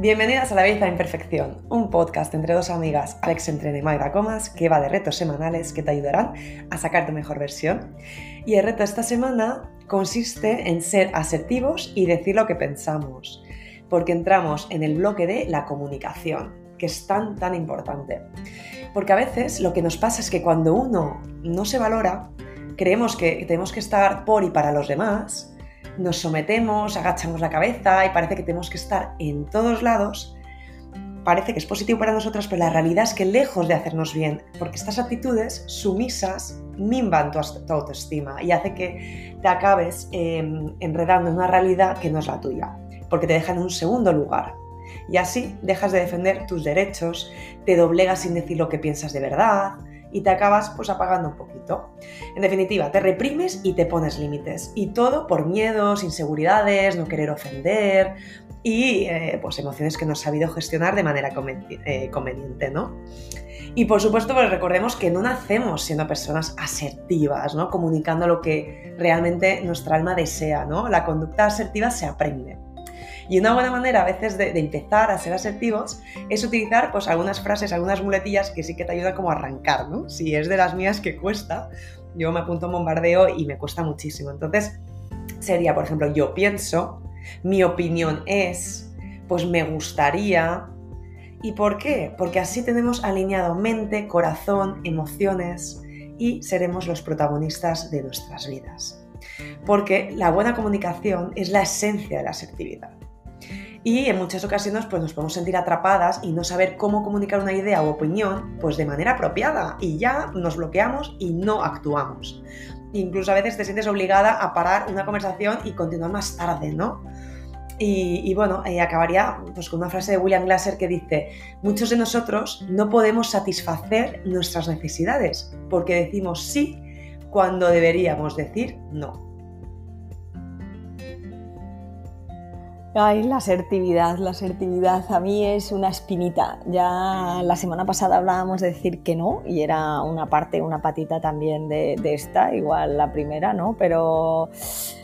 Bienvenidas a La Belleza Imperfección, un podcast entre dos amigas, Alex Entrene y Magda Comas, que va de retos semanales que te ayudarán a sacar tu mejor versión. Y el reto esta semana consiste en ser asertivos y decir lo que pensamos, porque entramos en el bloque de la comunicación, que es tan, tan importante. Porque a veces lo que nos pasa es que cuando uno no se valora, creemos que tenemos que estar por y para los demás, nos sometemos, agachamos la cabeza y parece que tenemos que estar en todos lados, parece que es positivo para nosotros, pero la realidad es que lejos de hacernos bien, porque estas actitudes sumisas minvan tu, autoestima y hace que te acabes em, enredando en una realidad que no es la tuya, porque te deja en un segundo lugar. Y así dejas de defender tus derechos, te doblegas sin decir lo que piensas de verdad, y te acabas pues apagando un poquito. En definitiva, te reprimes y te pones límites. Y todo por miedos, inseguridades, no querer ofender y eh, pues emociones que no has sabido gestionar de manera eh, conveniente, ¿no? Y por supuesto, pues recordemos que no nacemos siendo personas asertivas, ¿no? Comunicando lo que realmente nuestra alma desea, ¿no? La conducta asertiva se aprende. Y una buena manera a veces de, empezar a ser asertivos es utilizar pues algunas frases, algunas muletillas que sí que te ayudan como a arrancar, ¿no? Si es de las mías que cuesta, yo me apunto a un bombardeo y me cuesta muchísimo. Entonces sería, por ejemplo, yo pienso, mi opinión es, pues me gustaría. ¿Y por qué? Porque así tenemos alineado mente, corazón, emociones y seremos los protagonistas de nuestras vidas. Porque la buena comunicación es la esencia de la asertividad y en muchas ocasiones pues, nos podemos sentir atrapadas y no saber cómo comunicar una idea o opinión pues, de manera apropiada y ya nos bloqueamos y no actuamos. Incluso a veces te sientes obligada a parar una conversación y continuar más tarde, ¿no? Y, bueno, eh, acabaría pues, con una frase de William Glasser que dice, muchos de nosotros no podemos satisfacer nuestras necesidades porque decimos sí cuando deberíamos decir no. Ay, la asertividad, la asertividad a mí es una espinita. Ya la semana pasada hablábamos de decir que no y era una parte, una patita también de, esta, igual la primera, ¿no? Pero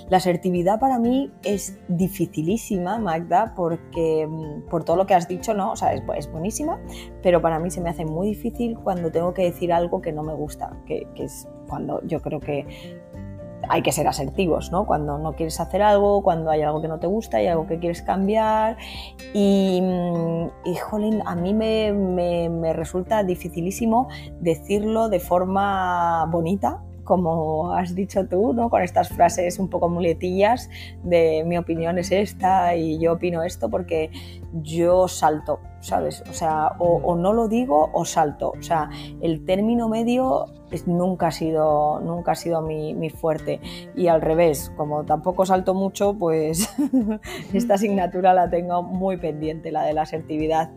la asertividad para mí es dificilísima, Magda, porque mm, por todo lo que has dicho, ¿no? O sea, es, buenísima, pero para mí se me hace muy difícil cuando tengo que decir algo que no me gusta, que es cuando yo creo que hay que ser asertivos, ¿no? Cuando no quieres hacer algo, cuando hay algo que no te gusta, hay algo que quieres cambiar. Y, mm, y jolín, a mí me, me resulta dificilísimo decirlo de forma bonita, como has dicho tú, ¿no? con estas frases un poco muletillas de mi opinión es esta y yo opino esto porque yo salto, ¿sabes? O sea, o, no lo digo o salto. O sea, el término medio nunca ha sido, nunca ha sido mi, mi fuerte. Y al revés, como tampoco salto mucho, pues esta asignatura la tengo muy pendiente, la de la asertividad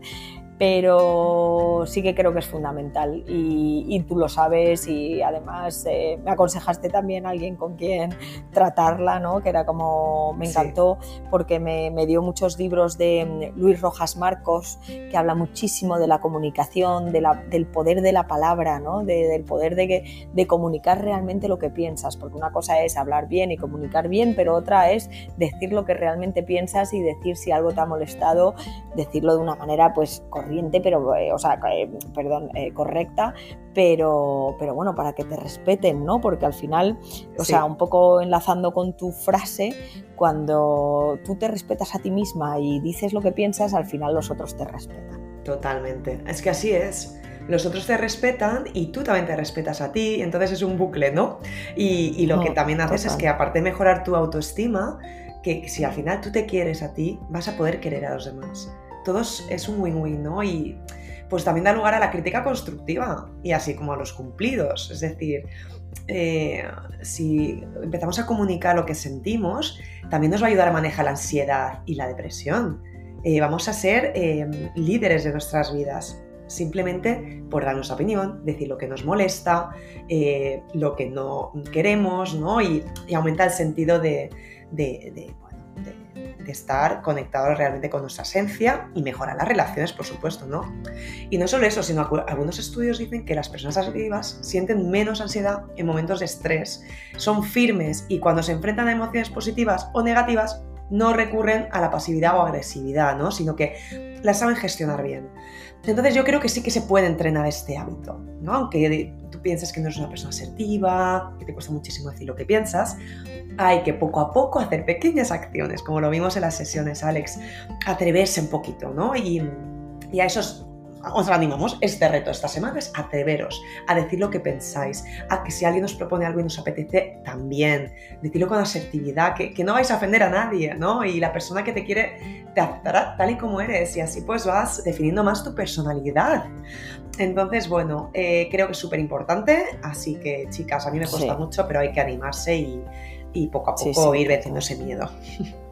pero sí que creo que es fundamental y, tú lo sabes y además eh, me aconsejaste también a alguien con quien tratarla, ¿no? que era como, me encantó porque me, dio muchos libros de mm, Luis Rojas Marcos que habla muchísimo de la comunicación, de la, del poder de la palabra, ¿no? del poder de, de comunicar realmente lo que piensas, porque una cosa es hablar bien y comunicar bien, pero otra es decir lo que realmente piensas y decir si algo te ha molestado, decirlo de una manera pues correcta pero, eh, o sea, eh, perdón, eh, correcta, pero, pero bueno, para que te respeten, ¿no? Porque al final, o sea, un poco enlazando con tu frase, cuando tú te respetas a ti misma y dices lo que piensas, al final los otros te respetan. Totalmente. Es que así es los otros te respetan y tú también te respetas a ti, entonces es un bucle, ¿no? Y, lo que también haces es que aparte de mejorar tu autoestima, que si al final tú te quieres a ti, vas a poder querer a los demás todos es un win-win, ¿no? Y pues también da lugar a la crítica constructiva y así como a los cumplidos. Es decir, eh, si empezamos a comunicar lo que sentimos, también nos va a ayudar a manejar la ansiedad y la depresión. Eh, vamos a ser eh, líderes de nuestras vidas, simplemente por dar nuestra opinión, decir lo que nos molesta, lo que no queremos, ¿no? Y, aumenta el sentido de estar conectados realmente con nuestra esencia y mejorar las relaciones, por supuesto, ¿no? Y no solo eso, sino algunos estudios dicen que las personas asertivas sienten menos ansiedad en momentos de estrés, son firmes y cuando se enfrentan a emociones positivas o negativas, no recurren a la pasividad o agresividad, ¿no? Sino que las saben gestionar bien. Entonces yo creo que sí que se puede entrenar este hábito, ¿no? Aunque tú pienses que no eres una persona asertiva, que te cuesta muchísimo decir lo que piensas, hay que poco a poco hacer pequeñas acciones, como lo vimos en las sesiones, Alex, atreverse un poquito, ¿no? Y, y a esos os animamos, este reto esta semana es atreveros a decir lo que pensáis, a que si alguien os propone algo y nos apetece, también, decirlo con asertividad, que, que, no vais a ofender a nadie, ¿no? Y la persona que te quiere te aceptará tal y como eres y así pues vas definiendo más tu personalidad. Entonces, bueno, eh, creo que es súper importante, así que chicas, a mí me cuesta mucho, pero hay que animarse y, y poco a poco ir venciendo ese miedo.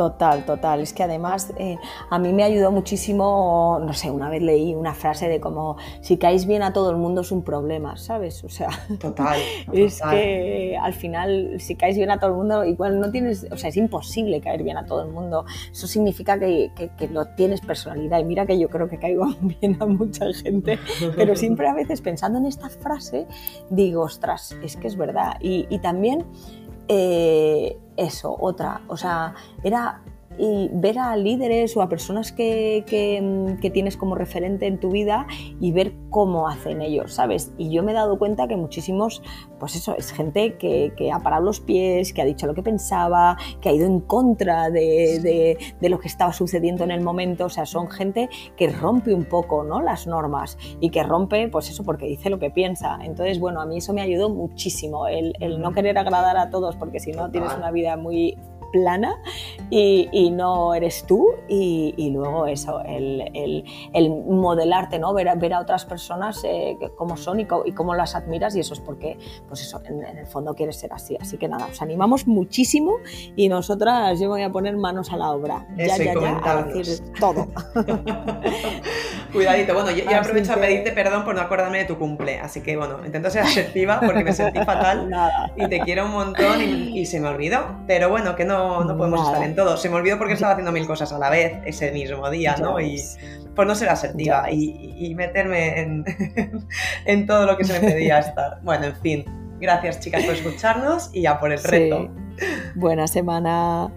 Total, total. Es que además eh, a mí me ayudó muchísimo, no sé, una vez leí una frase de como, si caéis bien a todo el mundo es un problema, ¿sabes? O sea, total, es que al final, si caes bien a todo el mundo, igual no tienes, o sea, es imposible caer bien a todo el mundo. Eso significa que, que, que no tienes personalidad. Y mira que yo creo que caigo bien a mucha gente, pero siempre a veces pensando en esta frase, digo, ostras, es que es verdad. Y, y también eh, eso, otra, o sea, era y ver a líderes o a personas que, que, tienes como referente en tu vida y ver cómo hacen ellos, ¿sabes? Y yo me he dado cuenta que muchísimos, pues eso, es gente que, que ha parado los pies, que ha dicho lo que pensaba, que ha ido en contra de, de, de, lo que estaba sucediendo en el momento, o sea, son gente que rompe un poco, ¿no? Las normas y que rompe, pues eso, porque dice lo que piensa. Entonces, bueno, a mí eso me ayudó muchísimo, el, el no querer agradar a todos, porque si no tienes una vida muy plana y, no eres tú y, luego eso, el, modelarte, ¿no? Ver, ver a otras personas eh, cómo son y, cómo las admiras y eso es porque, pues eso, en, el fondo quieres ser así. Así que nada, os animamos muchísimo y nosotras yo voy a poner manos a la obra. ya, ya, ya, a decir todo. Cuidadito, bueno, yo, aprovecho a pedirte perdón por no acordarme de tu cumple, así que bueno, intento ser asertiva porque me sentí fatal y te quiero un montón y, se me olvidó, pero bueno, que no, no podemos estar en todo. Se me olvidó porque estaba haciendo mil cosas a la vez ese mismo día, ¿no? Y por no ser asertiva y, y, meterme en, en todo lo que se me pedía estar. Bueno, en fin, gracias chicas por escucharnos y ya por el reto. Buena semana.